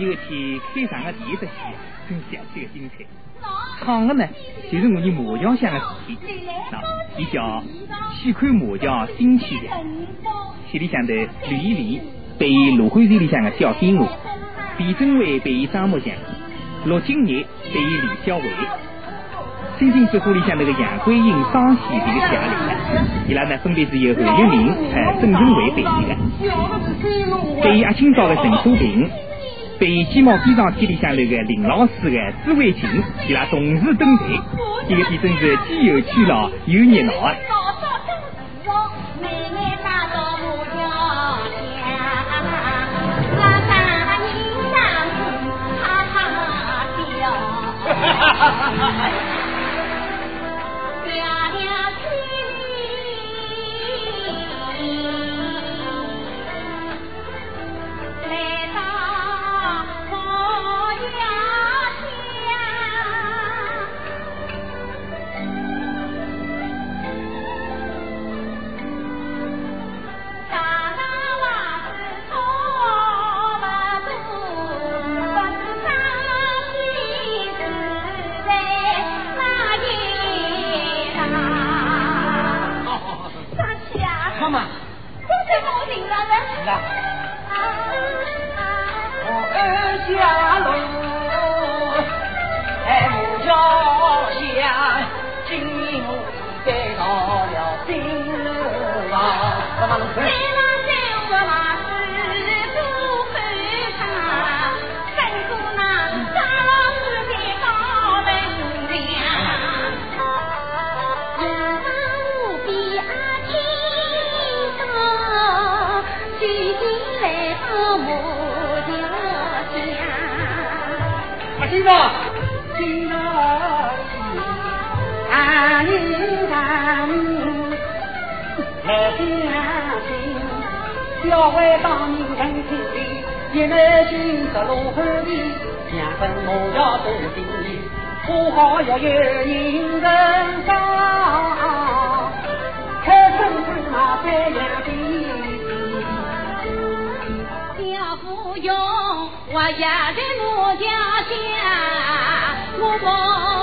有天开场的第一只戏，真想起个精彩。唱的呢，就是我们麻将乡的事体。啊，伊叫喜看麻将新气象。戏里向的吕一丽扮演卢汉水里向的小金鹅，毕正伟扮演张木匠，陆金业扮演李小伟。星星之火里向那个杨桂英、张喜这个家里，伊拉呢分别是由韩玉明、哎郑成伟扮演的。扮演阿清早的陈淑萍。被鸡毛非常天里向那个林老师的朱慧琴，伊拉同时登台，这个戏真是既有趣了又热闹啊！嘛，这算把我领来了。啊，我下楼，哎，木桥下，金鱼来到了冰上。小为当年人心里，一门心思罗汉里，两分我要走进，不好要有人人上，不用我压在我家乡，我。